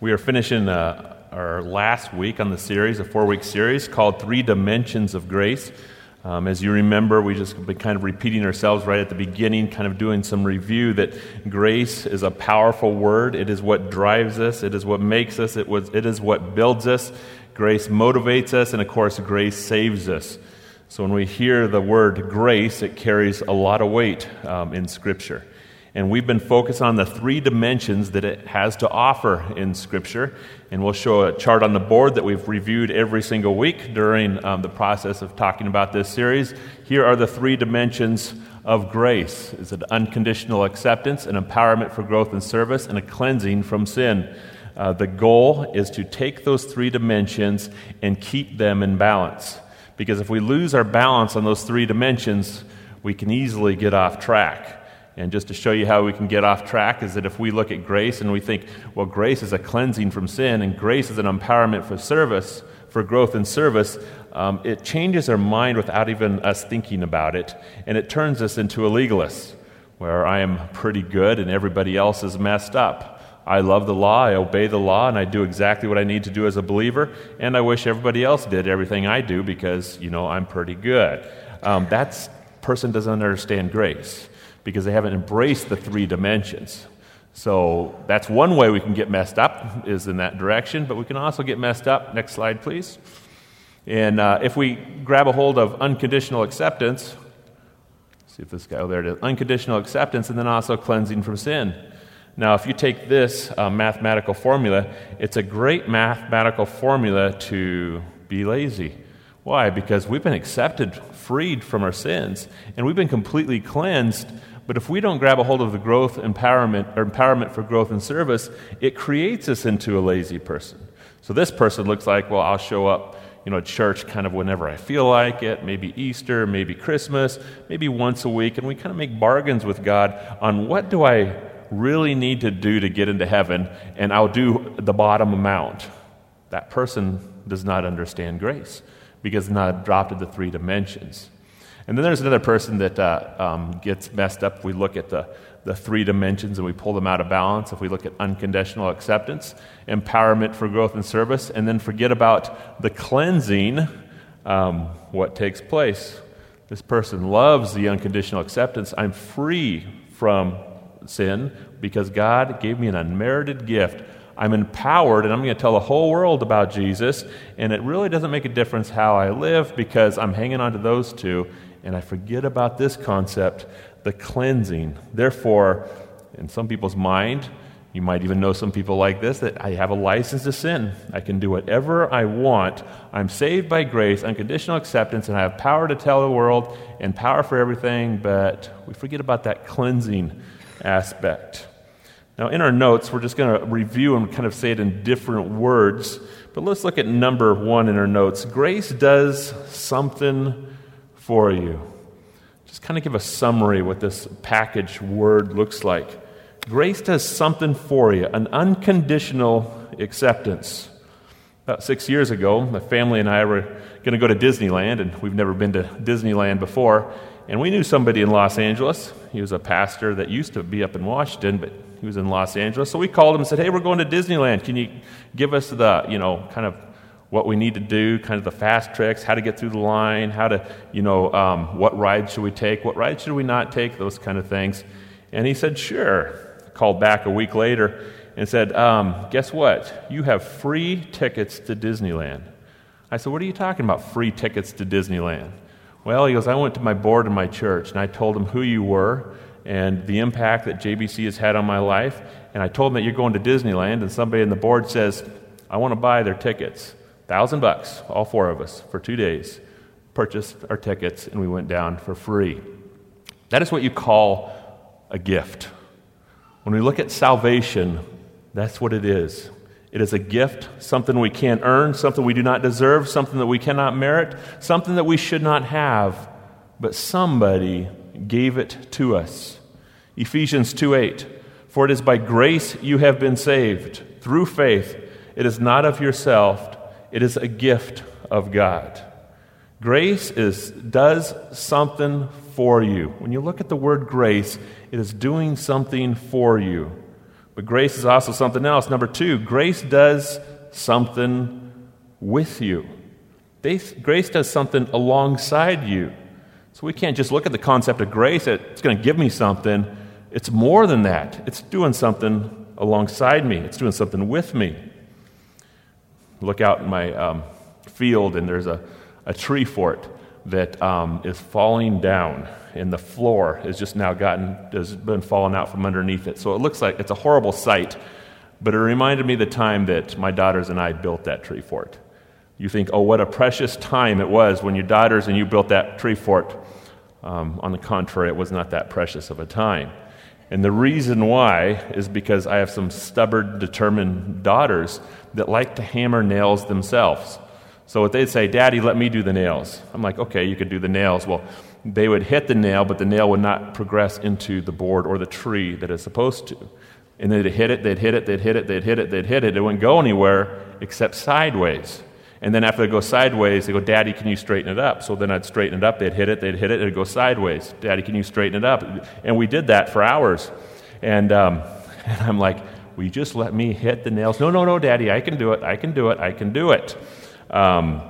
We are finishing uh, our last week on the series, a four week series called Three Dimensions of Grace. Um, as you remember, we just been kind of repeating ourselves right at the beginning, kind of doing some review that grace is a powerful word. It is what drives us, it is what makes us, it, was, it is what builds us. Grace motivates us, and of course, grace saves us. So when we hear the word grace, it carries a lot of weight um, in Scripture. And we've been focused on the three dimensions that it has to offer in Scripture. And we'll show a chart on the board that we've reviewed every single week during um, the process of talking about this series. Here are the three dimensions of grace is an unconditional acceptance, an empowerment for growth and service, and a cleansing from sin. Uh, the goal is to take those three dimensions and keep them in balance. Because if we lose our balance on those three dimensions, we can easily get off track. And just to show you how we can get off track is that if we look at grace and we think, well, grace is a cleansing from sin and grace is an empowerment for service, for growth and service, um, it changes our mind without even us thinking about it. And it turns us into a legalist, where I am pretty good and everybody else is messed up. I love the law, I obey the law, and I do exactly what I need to do as a believer, and I wish everybody else did everything I do because, you know, I'm pretty good. Um, that person doesn't understand grace because they haven't embraced the three dimensions. So that's one way we can get messed up, is in that direction, but we can also get messed up. Next slide, please. And uh, if we grab a hold of unconditional acceptance, see if this guy, oh, there it is, unconditional acceptance, and then also cleansing from sin. Now, if you take this uh, mathematical formula, it's a great mathematical formula to be lazy. Why? Because we've been accepted, freed from our sins, and we've been completely cleansed but if we don't grab a hold of the growth empowerment or empowerment for growth and service, it creates us into a lazy person. So this person looks like, well, I'll show up, you know, at church kind of whenever I feel like it, maybe Easter, maybe Christmas, maybe once a week, and we kind of make bargains with God on what do I really need to do to get into heaven, and I'll do the bottom amount. That person does not understand grace because not adopted the three dimensions. And then there's another person that uh, um, gets messed up. We look at the, the three dimensions and we pull them out of balance. If we look at unconditional acceptance, empowerment for growth and service, and then forget about the cleansing, um, what takes place? This person loves the unconditional acceptance. I'm free from sin because God gave me an unmerited gift. I'm empowered, and I'm going to tell the whole world about Jesus. And it really doesn't make a difference how I live because I'm hanging on to those two and I forget about this concept, the cleansing. Therefore, in some people's mind, you might even know some people like this that I have a license to sin. I can do whatever I want. I'm saved by grace, unconditional acceptance, and I have power to tell the world and power for everything, but we forget about that cleansing aspect. Now, in our notes, we're just going to review and kind of say it in different words, but let's look at number one in our notes. Grace does something for you. Just kind of give a summary what this package word looks like. Grace does something for you, an unconditional acceptance. About six years ago, my family and I were going to go to Disneyland, and we've never been to Disneyland before. And we knew somebody in Los Angeles. He was a pastor that used to be up in Washington, but he was in Los Angeles. So we called him and said, Hey, we're going to Disneyland. Can you give us the, you know, kind of what we need to do, kind of the fast tricks, how to get through the line, how to, you know, um, what rides should we take, what rides should we not take, those kind of things. And he said, sure. Called back a week later and said, um, guess what? You have free tickets to Disneyland. I said, what are you talking about, free tickets to Disneyland? Well, he goes, I went to my board in my church and I told them who you were and the impact that JBC has had on my life. And I told them that you're going to Disneyland, and somebody in the board says, I want to buy their tickets. Thousand bucks, all four of us, for two days. Purchased our tickets and we went down for free. That is what you call a gift. When we look at salvation, that's what it is. It is a gift, something we can't earn, something we do not deserve, something that we cannot merit, something that we should not have, but somebody gave it to us. Ephesians 2 8. For it is by grace you have been saved, through faith. It is not of yourself, it is a gift of God. Grace is, does something for you. When you look at the word grace, it is doing something for you. But grace is also something else. Number two, grace does something with you. Grace does something alongside you. So we can't just look at the concept of grace, it's going to give me something. It's more than that. It's doing something alongside me, it's doing something with me. Look out in my um, field, and there's a, a tree fort that um, is falling down, and the floor has just now gotten has been falling out from underneath it. So it looks like it's a horrible sight. But it reminded me the time that my daughters and I built that tree fort. You think, oh, what a precious time it was when your daughters and you built that tree fort. Um, on the contrary, it was not that precious of a time. And the reason why is because I have some stubborn, determined daughters that like to hammer nails themselves. So what they'd say, Daddy, let me do the nails. I'm like, okay, you could do the nails. Well, they would hit the nail, but the nail would not progress into the board or the tree that it's supposed to. And they'd hit it, they'd hit it, they'd hit it, they'd hit it, they'd hit it. It wouldn't go anywhere except sideways. And then after they go sideways, they go, Daddy, can you straighten it up? So then I'd straighten it up, they'd hit it, they'd hit it, it'd go sideways. Daddy, can you straighten it up? And we did that for hours. And, um, and I'm like, Will you just let me hit the nails? No, no, no, Daddy, I can do it, I can do it, I can do it. Um,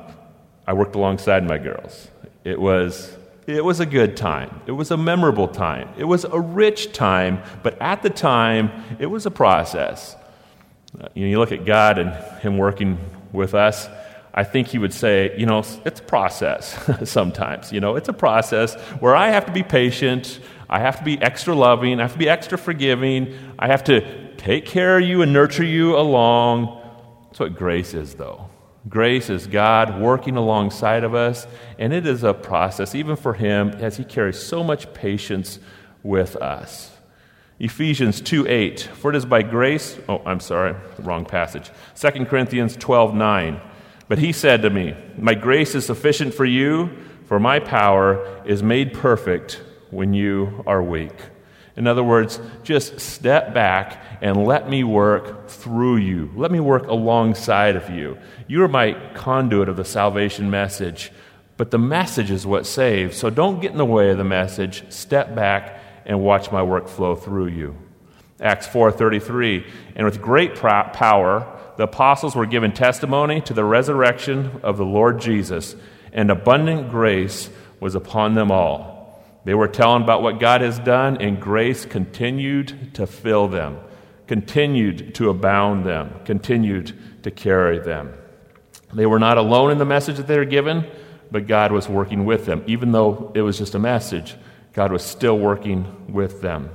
I worked alongside my girls. It was, it was a good time. It was a memorable time. It was a rich time, but at the time, it was a process. You, know, you look at God and Him working with us. I think he would say, you know, it's a process sometimes. You know, it's a process where I have to be patient, I have to be extra loving, I have to be extra forgiving, I have to take care of you and nurture you along. That's what grace is, though. Grace is God working alongside of us, and it is a process, even for Him, as He carries so much patience with us. Ephesians 2 8, for it is by grace, oh, I'm sorry, wrong passage. 2 Corinthians 12 9. But he said to me, My grace is sufficient for you, for my power is made perfect when you are weak. In other words, just step back and let me work through you. Let me work alongside of you. You are my conduit of the salvation message, but the message is what saves. So don't get in the way of the message. Step back and watch my work flow through you. Acts 4:33 And with great power the apostles were given testimony to the resurrection of the Lord Jesus, and abundant grace was upon them all. They were telling about what God has done, and grace continued to fill them, continued to abound them, continued to carry them. They were not alone in the message that they were given, but God was working with them. Even though it was just a message, God was still working with them.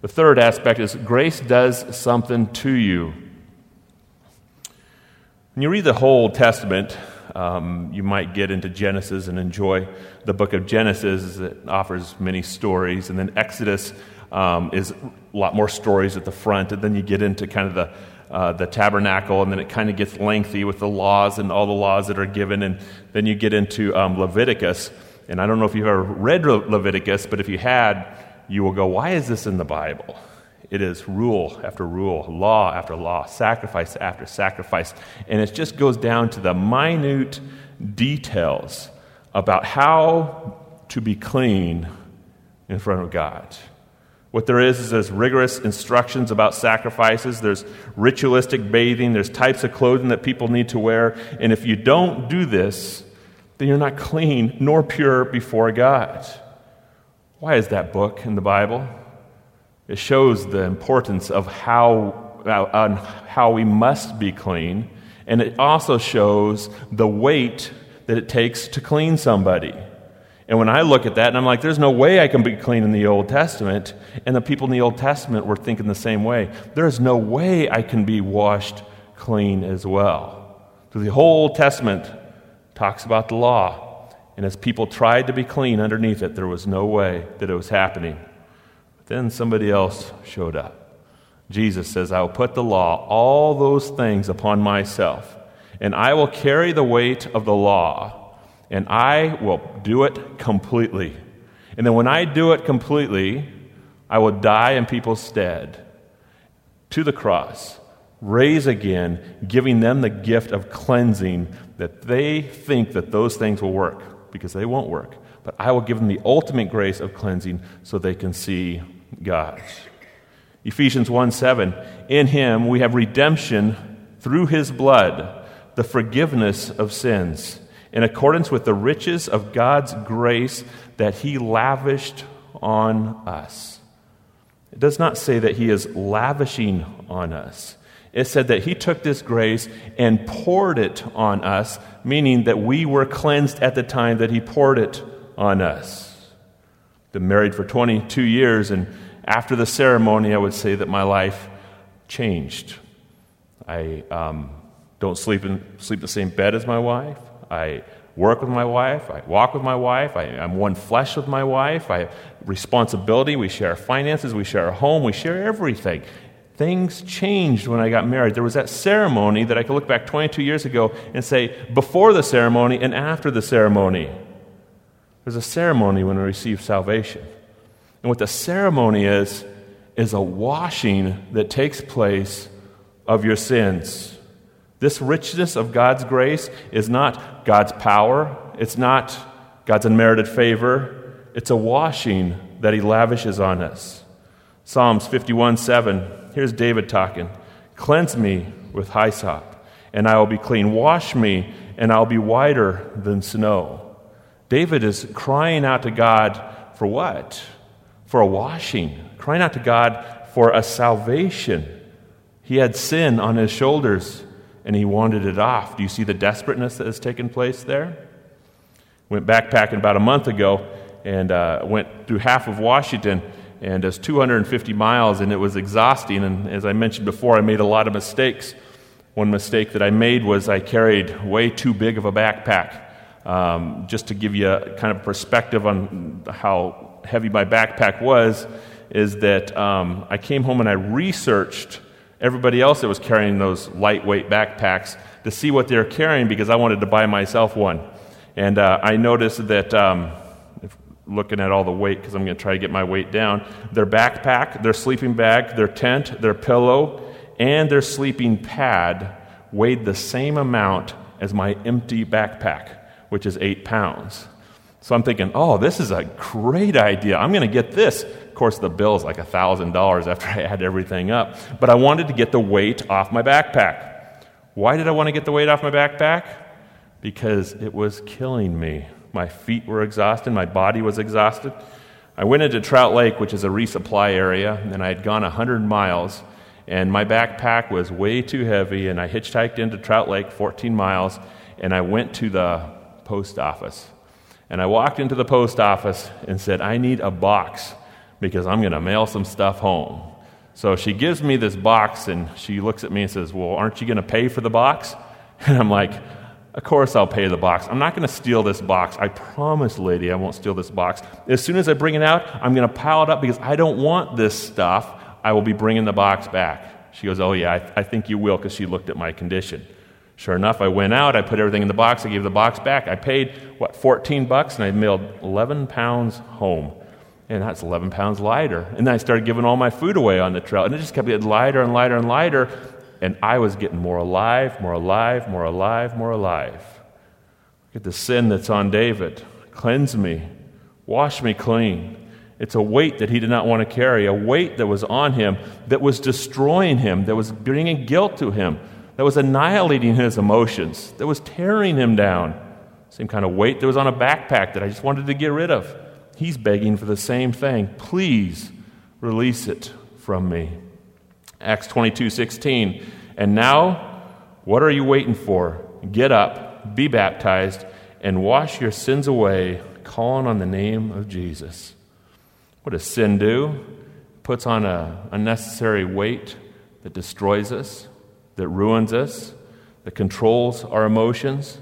The third aspect is grace does something to you. When you read the whole Testament, um, you might get into Genesis and enjoy the book of Genesis. It offers many stories. And then Exodus um, is a lot more stories at the front. And then you get into kind of the, uh, the tabernacle, and then it kind of gets lengthy with the laws and all the laws that are given. And then you get into um, Leviticus. And I don't know if you've ever read Leviticus, but if you had, you will go, why is this in the Bible? It is rule after rule, law after law, sacrifice after sacrifice. And it just goes down to the minute details about how to be clean in front of God. What there is is there's rigorous instructions about sacrifices, there's ritualistic bathing, there's types of clothing that people need to wear. And if you don't do this, then you're not clean nor pure before God. Why is that book in the Bible? It shows the importance of how, uh, on how we must be clean, and it also shows the weight that it takes to clean somebody. And when I look at that, and I'm like, there's no way I can be clean in the Old Testament, and the people in the Old Testament were thinking the same way. There is no way I can be washed clean as well. So the whole Old Testament talks about the law, and as people tried to be clean underneath it, there was no way that it was happening. Then somebody else showed up. Jesus says, I will put the law, all those things upon myself, and I will carry the weight of the law, and I will do it completely. And then when I do it completely, I will die in people's stead to the cross, raise again, giving them the gift of cleansing that they think that those things will work, because they won't work. But I will give them the ultimate grace of cleansing so they can see God. Ephesians 1 7, in him we have redemption through his blood, the forgiveness of sins, in accordance with the riches of God's grace that he lavished on us. It does not say that he is lavishing on us. It said that he took this grace and poured it on us, meaning that we were cleansed at the time that he poured it on us. Been married for 22 years, and after the ceremony, I would say that my life changed. I um, don't sleep in, sleep the same bed as my wife. I work with my wife. I walk with my wife. I, am one flesh with my wife. I have responsibility. We share finances. We share a home. We share everything. Things changed when I got married. There was that ceremony that I could look back 22 years ago and say, before the ceremony and after the ceremony. There's a ceremony when we receive salvation. And what the ceremony is, is a washing that takes place of your sins. This richness of God's grace is not God's power, it's not God's unmerited favor, it's a washing that He lavishes on us. Psalms 51 7 Here's David talking Cleanse me with hyssop, and I will be clean. Wash me, and I'll be whiter than snow. David is crying out to God for what? For a washing, crying out to God for a salvation. He had sin on his shoulders and he wanted it off. Do you see the desperateness that has taken place there? Went backpacking about a month ago and uh, went through half of Washington and it's 250 miles, and it was exhausting. And as I mentioned before, I made a lot of mistakes. One mistake that I made was I carried way too big of a backpack. Um, just to give you a kind of perspective on how heavy my backpack was, is that um, I came home and I researched everybody else that was carrying those lightweight backpacks to see what they're carrying because I wanted to buy myself one. And uh, I noticed that. Um, looking at all the weight because I'm going to try to get my weight down. Their backpack, their sleeping bag, their tent, their pillow, and their sleeping pad weighed the same amount as my empty backpack, which is eight pounds. So I'm thinking, oh, this is a great idea. I'm going to get this. Of course, the bill is like $1,000 after I add everything up. But I wanted to get the weight off my backpack. Why did I want to get the weight off my backpack? Because it was killing me. My feet were exhausted, my body was exhausted. I went into Trout Lake, which is a resupply area, and I had gone 100 miles, and my backpack was way too heavy, and I hitchhiked into Trout Lake 14 miles, and I went to the post office. And I walked into the post office and said, I need a box because I'm going to mail some stuff home. So she gives me this box, and she looks at me and says, Well, aren't you going to pay for the box? And I'm like, of course, I'll pay the box. I'm not going to steal this box. I promise, lady, I won't steal this box. As soon as I bring it out, I'm going to pile it up because I don't want this stuff. I will be bringing the box back. She goes, Oh, yeah, I, th- I think you will because she looked at my condition. Sure enough, I went out, I put everything in the box, I gave the box back. I paid, what, 14 bucks, and I mailed 11 pounds home. And that's 11 pounds lighter. And then I started giving all my food away on the trail, and it just kept getting lighter and lighter and lighter and I was getting more alive, more alive, more alive, more alive. Look at the sin that's on David. Cleanse me, wash me clean. It's a weight that he did not want to carry, a weight that was on him that was destroying him, that was bringing guilt to him, that was annihilating his emotions, that was tearing him down. Same kind of weight that was on a backpack that I just wanted to get rid of. He's begging for the same thing. Please release it from me. Acts 22 16. And now, what are you waiting for? Get up, be baptized, and wash your sins away, calling on the name of Jesus. What does sin do? It puts on a unnecessary weight that destroys us, that ruins us, that controls our emotions.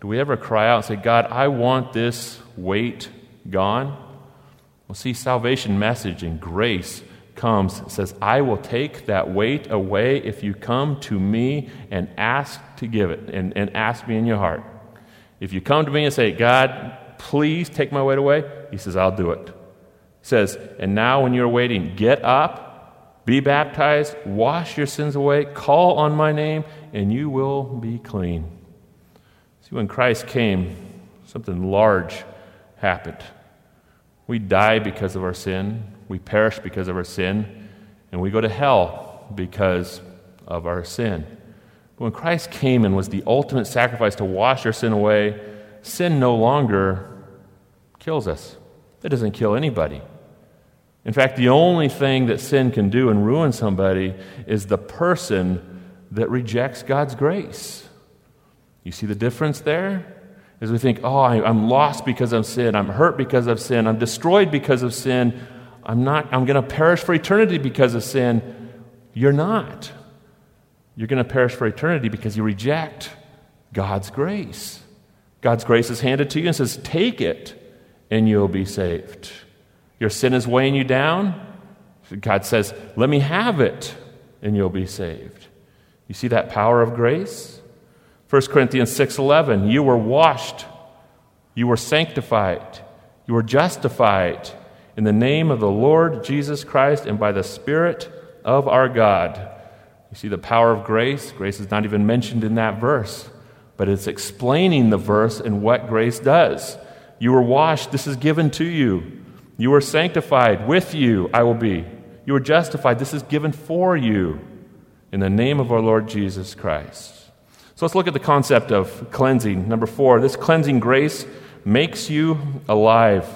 Do we ever cry out and say, God, I want this weight gone? Well, see, salvation message and grace comes says, I will take that weight away if you come to me and ask to give it, and, and ask me in your heart. If you come to me and say, God, please take my weight away, he says, I'll do it. He says, and now when you're waiting, get up, be baptized, wash your sins away, call on my name, and you will be clean. See, when Christ came, something large happened. We die because of our sin. We perish because of our sin, and we go to hell because of our sin. But when Christ came and was the ultimate sacrifice to wash our sin away, sin no longer kills us. It doesn't kill anybody. In fact, the only thing that sin can do and ruin somebody is the person that rejects God's grace. You see the difference there? As we think, oh, I, am lost because of sin, I'm hurt because of sin, I'm destroyed because of sin, I'm not, I'm going to perish for eternity because of sin. You're not. You're going to perish for eternity because you reject God's grace. God's grace is handed to you and says, Take it and you'll be saved. Your sin is weighing you down. God says, Let me have it and you'll be saved. You see that power of grace? 1 Corinthians 6:11 You were washed, you were sanctified, you were justified in the name of the Lord Jesus Christ and by the Spirit of our God. You see the power of grace? Grace is not even mentioned in that verse, but it's explaining the verse and what grace does. You were washed, this is given to you. You are sanctified, with you I will be. You are justified, this is given for you in the name of our Lord Jesus Christ. So let's look at the concept of cleansing. Number four, this cleansing grace makes you alive.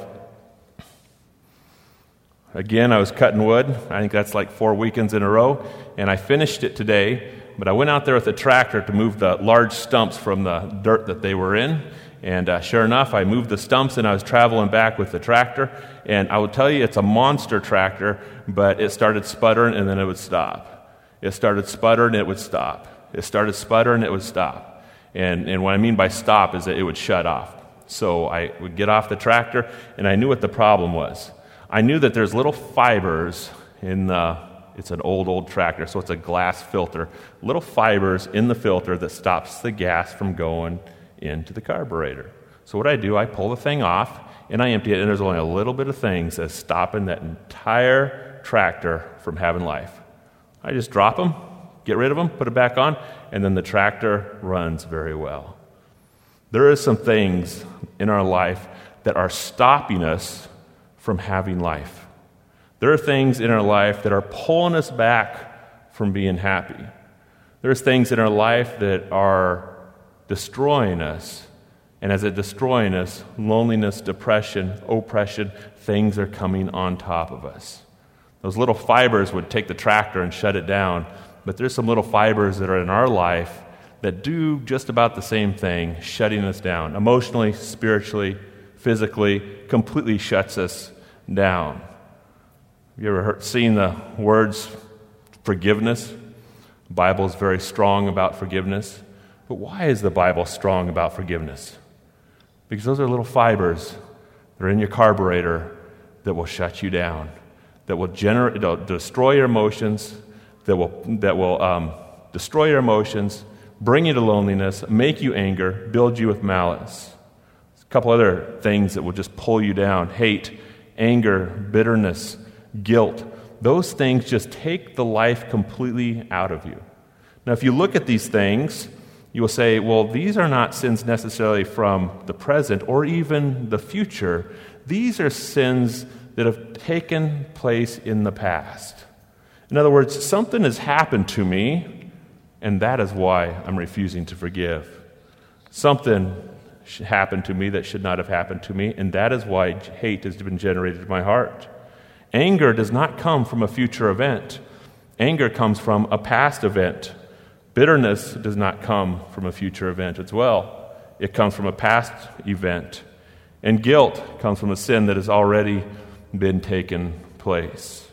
Again, I was cutting wood. I think that's like four weekends in a row. And I finished it today. But I went out there with the tractor to move the large stumps from the dirt that they were in. And uh, sure enough, I moved the stumps and I was traveling back with the tractor. And I will tell you, it's a monster tractor, but it started sputtering and then it would stop. It started sputtering, it would stop. It started sputtering, it would stop. And, and what I mean by stop is that it would shut off. So I would get off the tractor and I knew what the problem was. I knew that there's little fibers in the, it's an old, old tractor, so it's a glass filter, little fibers in the filter that stops the gas from going into the carburetor. So what I do, I pull the thing off and I empty it, and there's only a little bit of things that's stopping that entire tractor from having life. I just drop them, get rid of them, put it back on, and then the tractor runs very well. There are some things in our life that are stopping us from having life. There are things in our life that are pulling us back from being happy. There's things in our life that are destroying us. And as it destroying us, loneliness, depression, oppression, things are coming on top of us. Those little fibers would take the tractor and shut it down, but there's some little fibers that are in our life that do just about the same thing, shutting us down emotionally, spiritually, physically, completely shuts us down. Have you ever heard, seen the words forgiveness? The Bible is very strong about forgiveness. But why is the Bible strong about forgiveness? Because those are little fibers that are in your carburetor that will shut you down, that will generate, destroy your emotions, that will, that will um, destroy your emotions, bring you to loneliness, make you anger, build you with malice A couple other things that will just pull you down hate, anger, bitterness, guilt. Those things just take the life completely out of you. Now, if you look at these things, you will say, well, these are not sins necessarily from the present or even the future. These are sins that have taken place in the past. In other words, something has happened to me, and that is why I'm refusing to forgive. Something happened to me that should not have happened to me, and that is why hate has been generated in my heart. Anger does not come from a future event, anger comes from a past event. Bitterness does not come from a future event as well, it comes from a past event. And guilt comes from a sin that has already been taken place.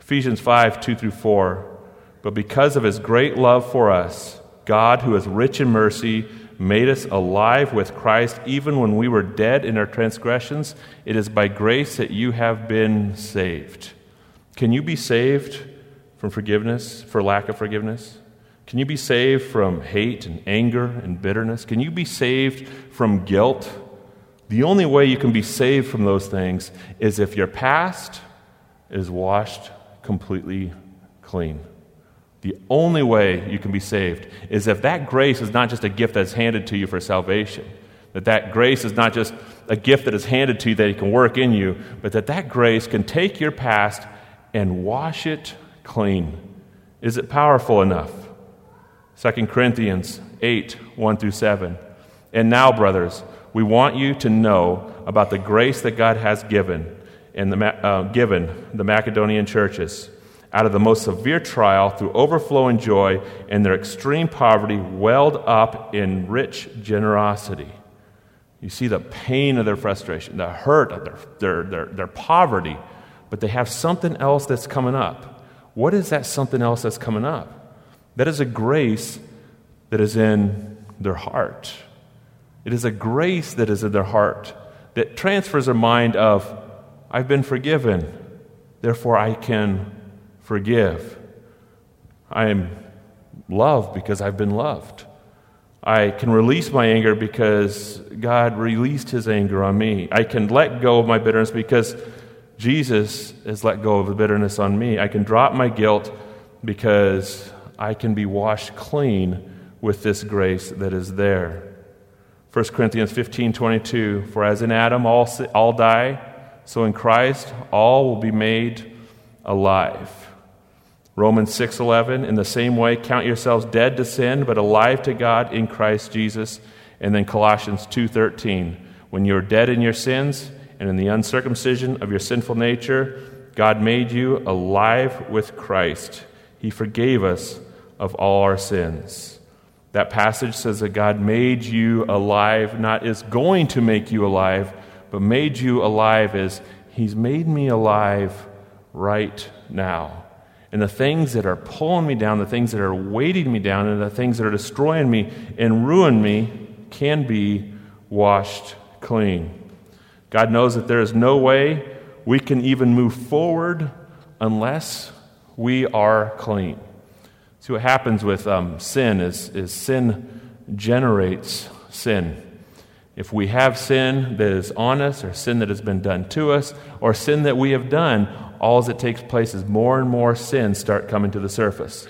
Ephesians 5 2 through 4. But because of his great love for us, God, who is rich in mercy, made us alive with Christ even when we were dead in our transgressions. It is by grace that you have been saved. Can you be saved from forgiveness, for lack of forgiveness? Can you be saved from hate and anger and bitterness? Can you be saved from guilt? The only way you can be saved from those things is if your past is washed completely clean. The only way you can be saved is if that grace is not just a gift that's handed to you for salvation, that that grace is not just a gift that is handed to you that He can work in you, but that that grace can take your past and wash it clean? Is it powerful enough? 2 Corinthians 8 1 through 7. And now, brothers, we want you to know about the grace that God has given, and the, uh, given the Macedonian churches. Out of the most severe trial, through overflowing joy, and their extreme poverty welled up in rich generosity. You see the pain of their frustration, the hurt of their, their, their, their poverty, but they have something else that's coming up. What is that something else that's coming up? That is a grace that is in their heart. It is a grace that is in their heart that transfers their mind of, I've been forgiven, therefore I can forgive. I am loved because I've been loved. I can release my anger because God released his anger on me. I can let go of my bitterness because Jesus has let go of the bitterness on me. I can drop my guilt because I can be washed clean with this grace that is there. 1 Corinthians 15 22 For as in Adam all, all die, so in Christ all will be made alive. Romans 6:11 in the same way count yourselves dead to sin but alive to God in Christ Jesus and then Colossians 2:13 when you are dead in your sins and in the uncircumcision of your sinful nature God made you alive with Christ he forgave us of all our sins that passage says that God made you alive not is going to make you alive but made you alive as he's made me alive right now and the things that are pulling me down, the things that are weighting me down, and the things that are destroying me and ruin me can be washed clean. God knows that there is no way we can even move forward unless we are clean. See what happens with um, sin is, is sin generates sin. If we have sin that is on us, or sin that has been done to us, or sin that we have done, all that takes place is more and more sins start coming to the surface.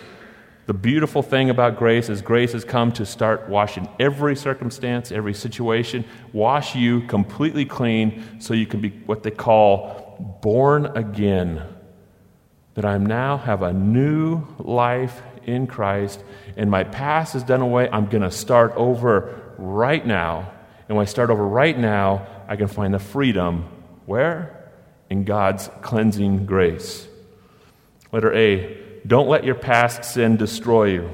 The beautiful thing about grace is grace has come to start washing every circumstance, every situation, wash you completely clean so you can be what they call born again. That I now have a new life in Christ and my past is done away. I'm going to start over right now. And when I start over right now, I can find the freedom. Where? in God's cleansing grace. Letter A, don't let your past sin destroy you.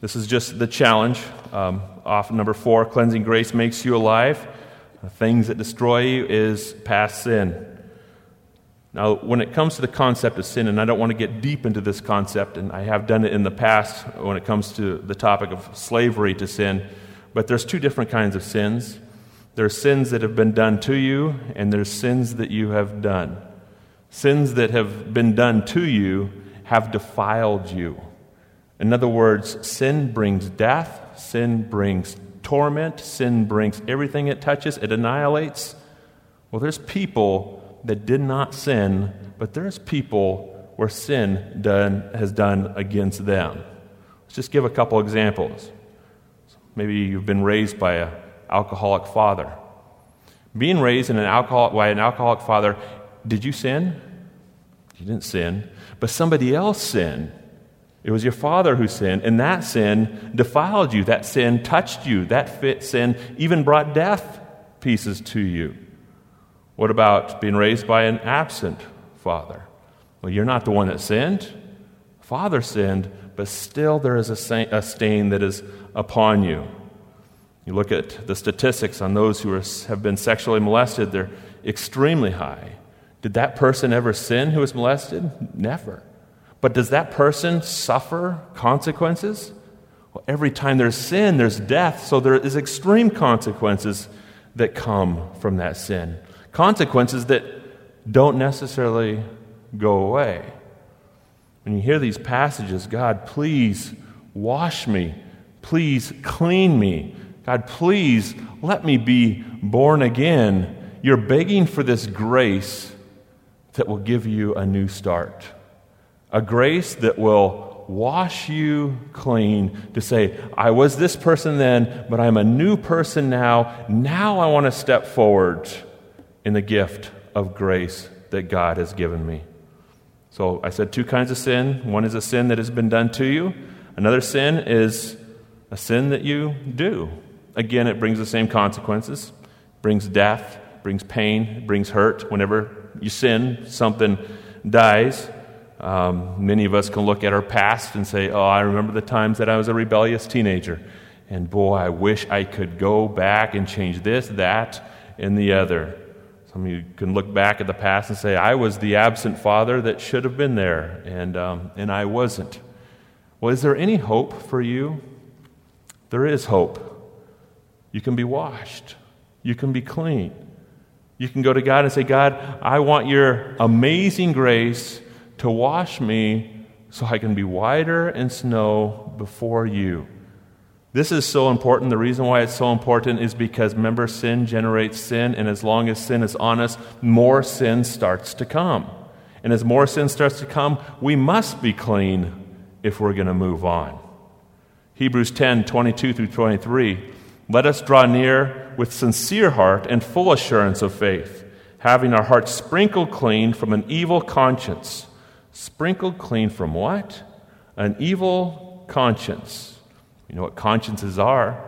This is just the challenge. Um, off number four, cleansing grace makes you alive. The things that destroy you is past sin. Now, when it comes to the concept of sin, and I don't want to get deep into this concept, and I have done it in the past when it comes to the topic of slavery to sin, but there's two different kinds of sins. There are sins that have been done to you, and there's sins that you have done. Sins that have been done to you have defiled you. In other words, sin brings death, sin brings torment, sin brings everything it touches, it annihilates. Well, there's people that did not sin, but there's people where sin done, has done against them. Let's just give a couple examples. Maybe you've been raised by a alcoholic father. Being raised in an alcoholic, by an alcoholic father, did you sin? You didn't sin, but somebody else sinned. It was your father who sinned, and that sin defiled you. That sin touched you. That fit sin even brought death pieces to you. What about being raised by an absent father? Well, you're not the one that sinned. Father sinned, but still there is a stain that is upon you. You look at the statistics on those who have been sexually molested, they're extremely high. Did that person ever sin who was molested? Never. But does that person suffer consequences? Well, every time there's sin, there's death, so there is extreme consequences that come from that sin. Consequences that don't necessarily go away. When you hear these passages, God, please wash me, please clean me, God, please let me be born again. You're begging for this grace that will give you a new start, a grace that will wash you clean to say, I was this person then, but I'm a new person now. Now I want to step forward in the gift of grace that God has given me. So I said two kinds of sin. One is a sin that has been done to you, another sin is a sin that you do. Again, it brings the same consequences brings death, brings pain, brings hurt. Whenever you sin, something dies. Um, many of us can look at our past and say, Oh, I remember the times that I was a rebellious teenager. And boy, I wish I could go back and change this, that, and the other. Some of you can look back at the past and say, I was the absent father that should have been there, and, um, and I wasn't. Well, is there any hope for you? There is hope. You can be washed, you can be clean. You can go to God and say, God, I want your amazing grace to wash me so I can be whiter in snow before you. This is so important. The reason why it's so important is because, remember, sin generates sin, and as long as sin is on us, more sin starts to come. And as more sin starts to come, we must be clean if we're going to move on. Hebrews 10 22 through 23. Let us draw near with sincere heart and full assurance of faith, having our hearts sprinkled clean from an evil conscience. Sprinkled clean from what? An evil conscience you know what consciences are,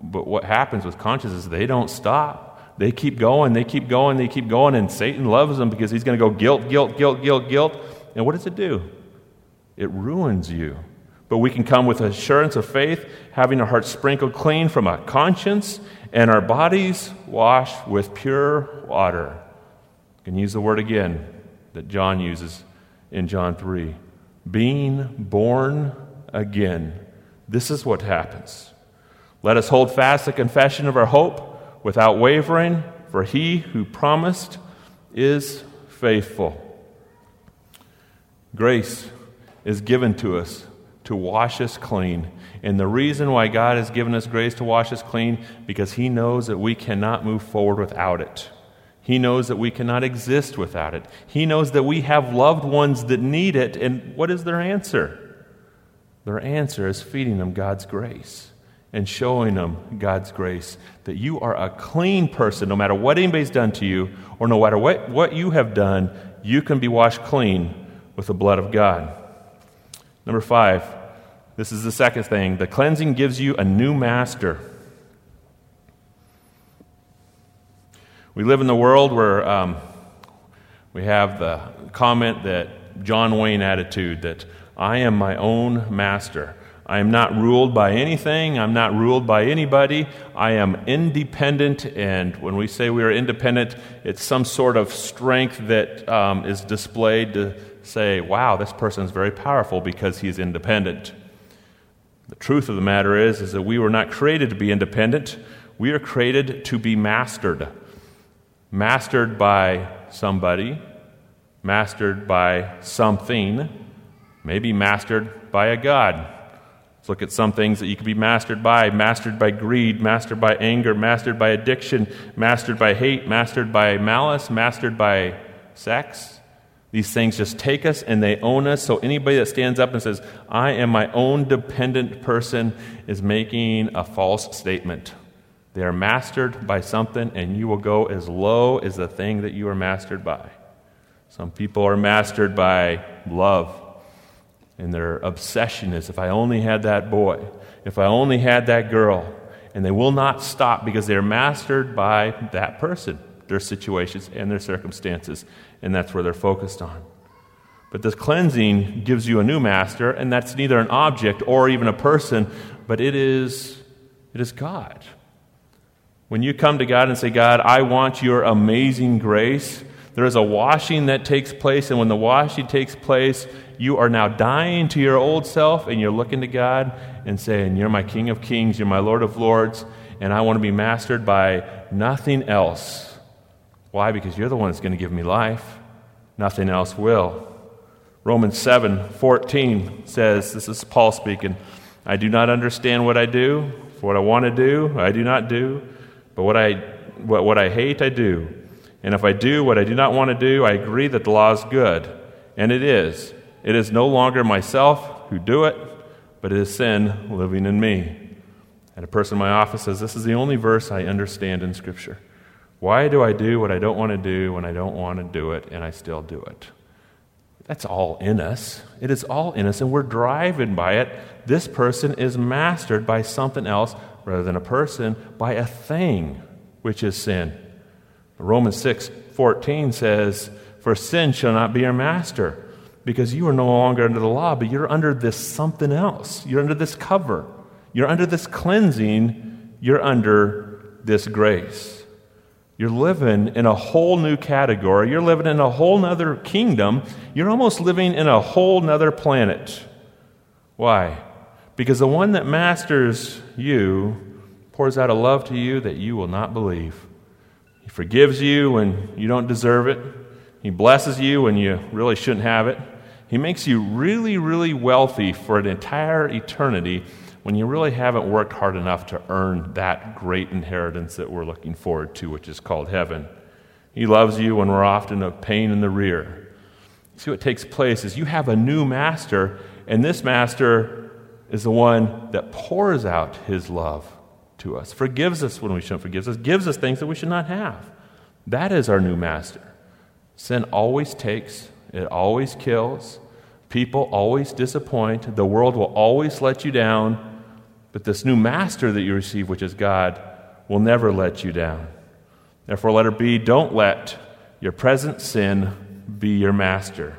but what happens with consciences, they don't stop. They keep going, they keep going, they keep going, and Satan loves them because he's going to go guilt, guilt, guilt, guilt, guilt. And what does it do? It ruins you. But we can come with assurance of faith, having our hearts sprinkled clean from a conscience and our bodies washed with pure water. I can use the word again that John uses in John 3 being born again. This is what happens. Let us hold fast the confession of our hope without wavering, for he who promised is faithful. Grace is given to us to wash us clean. And the reason why God has given us grace to wash us clean because he knows that we cannot move forward without it. He knows that we cannot exist without it. He knows that we have loved ones that need it. And what is their answer? Their answer is feeding them God's grace and showing them God's grace that you are a clean person no matter what anybody's done to you or no matter what, what you have done, you can be washed clean with the blood of God. Number five, this is the second thing the cleansing gives you a new master. We live in the world where um, we have the comment that John Wayne attitude that I am my own master. I am not ruled by anything. I'm not ruled by anybody. I am independent. And when we say we are independent, it's some sort of strength that um, is displayed to say, wow, this person is very powerful because he's independent. The truth of the matter is, is that we were not created to be independent. We are created to be mastered. Mastered by somebody, mastered by something maybe mastered by a God. Let's look at some things that you could be mastered by mastered by greed, mastered by anger, mastered by addiction, mastered by hate, mastered by malice, mastered by sex. These things just take us and they own us. So anybody that stands up and says, I am my own dependent person, is making a false statement. They are mastered by something, and you will go as low as the thing that you are mastered by. Some people are mastered by love. And their obsession is if I only had that boy, if I only had that girl. And they will not stop because they're mastered by that person, their situations, and their circumstances. And that's where they're focused on. But this cleansing gives you a new master, and that's neither an object or even a person, but it is, it is God. When you come to God and say, God, I want your amazing grace, there is a washing that takes place, and when the washing takes place, you are now dying to your old self and you're looking to God and saying, You're my King of Kings, you're my Lord of Lords, and I want to be mastered by nothing else. Why? Because you're the one that's going to give me life. Nothing else will. Romans 7 14 says, This is Paul speaking, I do not understand what I do, for what I want to do, I do not do, but what I, what, what I hate, I do. And if I do what I do not want to do, I agree that the law is good. And it is. It is no longer myself who do it, but it is sin living in me. And a person in my office says, This is the only verse I understand in Scripture. Why do I do what I don't want to do when I don't want to do it and I still do it? That's all in us. It is all in us, and we're driven by it. This person is mastered by something else rather than a person, by a thing, which is sin. Romans 6 14 says, For sin shall not be your master, because you are no longer under the law, but you're under this something else. You're under this cover. You're under this cleansing. You're under this grace. You're living in a whole new category. You're living in a whole nother kingdom. You're almost living in a whole nother planet. Why? Because the one that masters you pours out a love to you that you will not believe. He forgives you when you don't deserve it. He blesses you when you really shouldn't have it. He makes you really, really wealthy for an entire eternity when you really haven't worked hard enough to earn that great inheritance that we're looking forward to, which is called heaven. He loves you when we're often a pain in the rear. See what takes place is you have a new master, and this master is the one that pours out his love to us, forgives us when we shouldn't forgive us, gives us things that we should not have. That is our new master. Sin always takes, it always kills. People always disappoint. The world will always let you down. But this new master that you receive, which is God, will never let you down. Therefore, letter B, don't let your present sin be your master.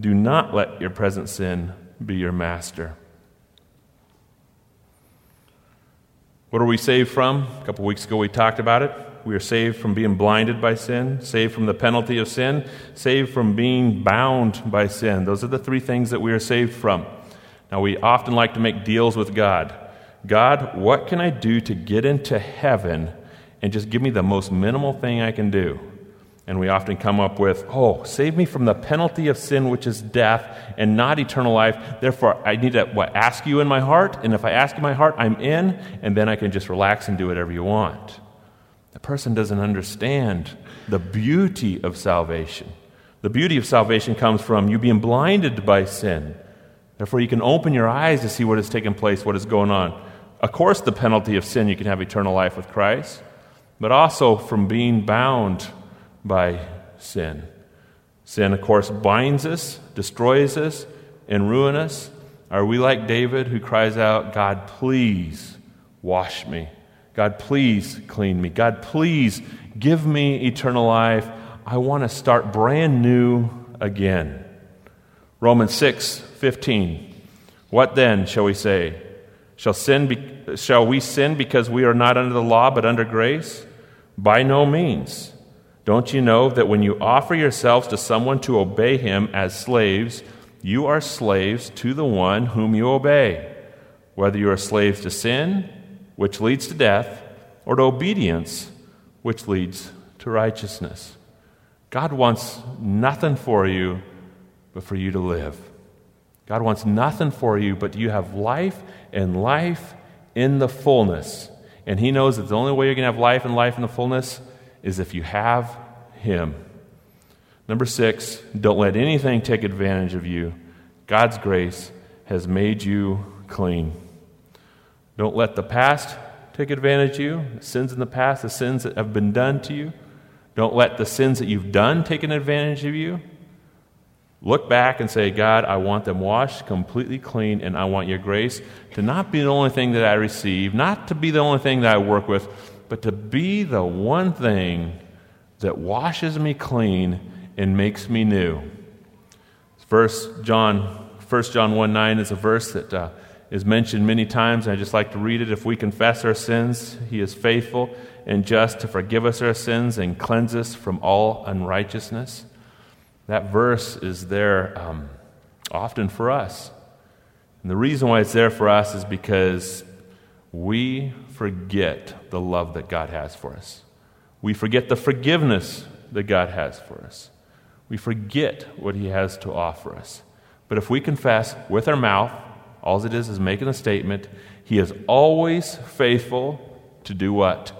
Do not let your present sin be your master. What are we saved from? A couple weeks ago we talked about it. We are saved from being blinded by sin, saved from the penalty of sin, saved from being bound by sin. Those are the three things that we are saved from. Now, we often like to make deals with God. God, what can I do to get into heaven and just give me the most minimal thing I can do? And we often come up with, oh, save me from the penalty of sin, which is death, and not eternal life. Therefore, I need to what, ask you in my heart. And if I ask in my heart, I'm in, and then I can just relax and do whatever you want. The person doesn't understand the beauty of salvation. The beauty of salvation comes from you being blinded by sin. Therefore, you can open your eyes to see what has taken place, what is going on. Of course, the penalty of sin, you can have eternal life with Christ, but also from being bound by sin. Sin, of course, binds us, destroys us, and ruins us. Are we like David who cries out, God, please wash me? God, please clean me. God, please give me eternal life. I want to start brand new again. Romans 6 15. What then shall we say? Shall, sin be, shall we sin because we are not under the law but under grace? By no means. Don't you know that when you offer yourselves to someone to obey him as slaves, you are slaves to the one whom you obey, whether you are slaves to sin, which leads to death, or to obedience, which leads to righteousness? God wants nothing for you but for you to live. God wants nothing for you but you have life and life in the fullness. And He knows that the only way you're going to have life and life in the fullness is if you have Him. Number six, don't let anything take advantage of you. God's grace has made you clean. Don't let the past take advantage of you, the sins in the past, the sins that have been done to you. Don't let the sins that you've done take an advantage of you. Look back and say, God, I want them washed completely clean, and I want your grace to not be the only thing that I receive, not to be the only thing that I work with, but to be the one thing that washes me clean and makes me new. First John, 1 John 1 9 is a verse that uh, is mentioned many times, and I just like to read it. If we confess our sins, he is faithful and just to forgive us our sins and cleanse us from all unrighteousness. That verse is there um, often for us. And the reason why it's there for us is because we forget the love that God has for us. We forget the forgiveness that God has for us. We forget what He has to offer us. But if we confess with our mouth, all it is is making a statement, He is always faithful to do what?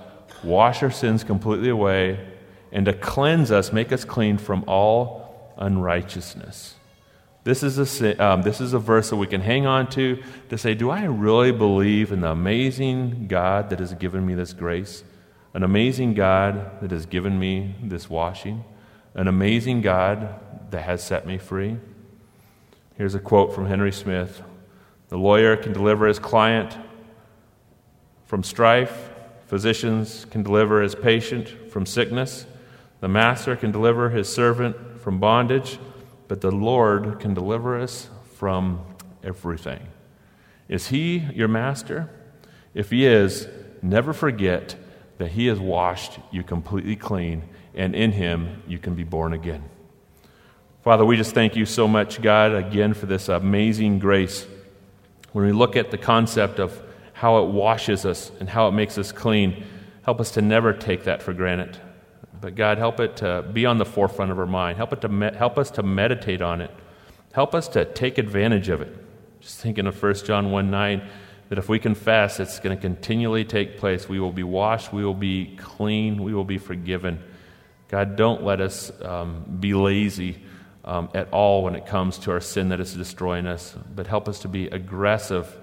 Wash our sins completely away and to cleanse us, make us clean from all unrighteousness. This is, a, um, this is a verse that we can hang on to to say, Do I really believe in the amazing God that has given me this grace? An amazing God that has given me this washing? An amazing God that has set me free? Here's a quote from Henry Smith The lawyer can deliver his client from strife, physicians can deliver his patient from sickness, the master can deliver his servant from bondage, but the Lord can deliver us from everything. Is he your master? If he is, never forget that he has washed you completely clean, and in him you can be born again. Father, we just thank you so much, God, again for this amazing grace. When we look at the concept of how it washes us and how it makes us clean, help us to never take that for granted. But God, help it to be on the forefront of our mind. Help, it to me- help us to meditate on it. Help us to take advantage of it. Just thinking of 1 John 1 9, that if we confess, it's going to continually take place. We will be washed, we will be clean, we will be forgiven. God, don't let us um, be lazy um, at all when it comes to our sin that is destroying us, but help us to be aggressive,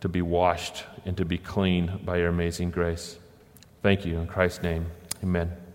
to be washed, and to be clean by your amazing grace. Thank you. In Christ's name, amen.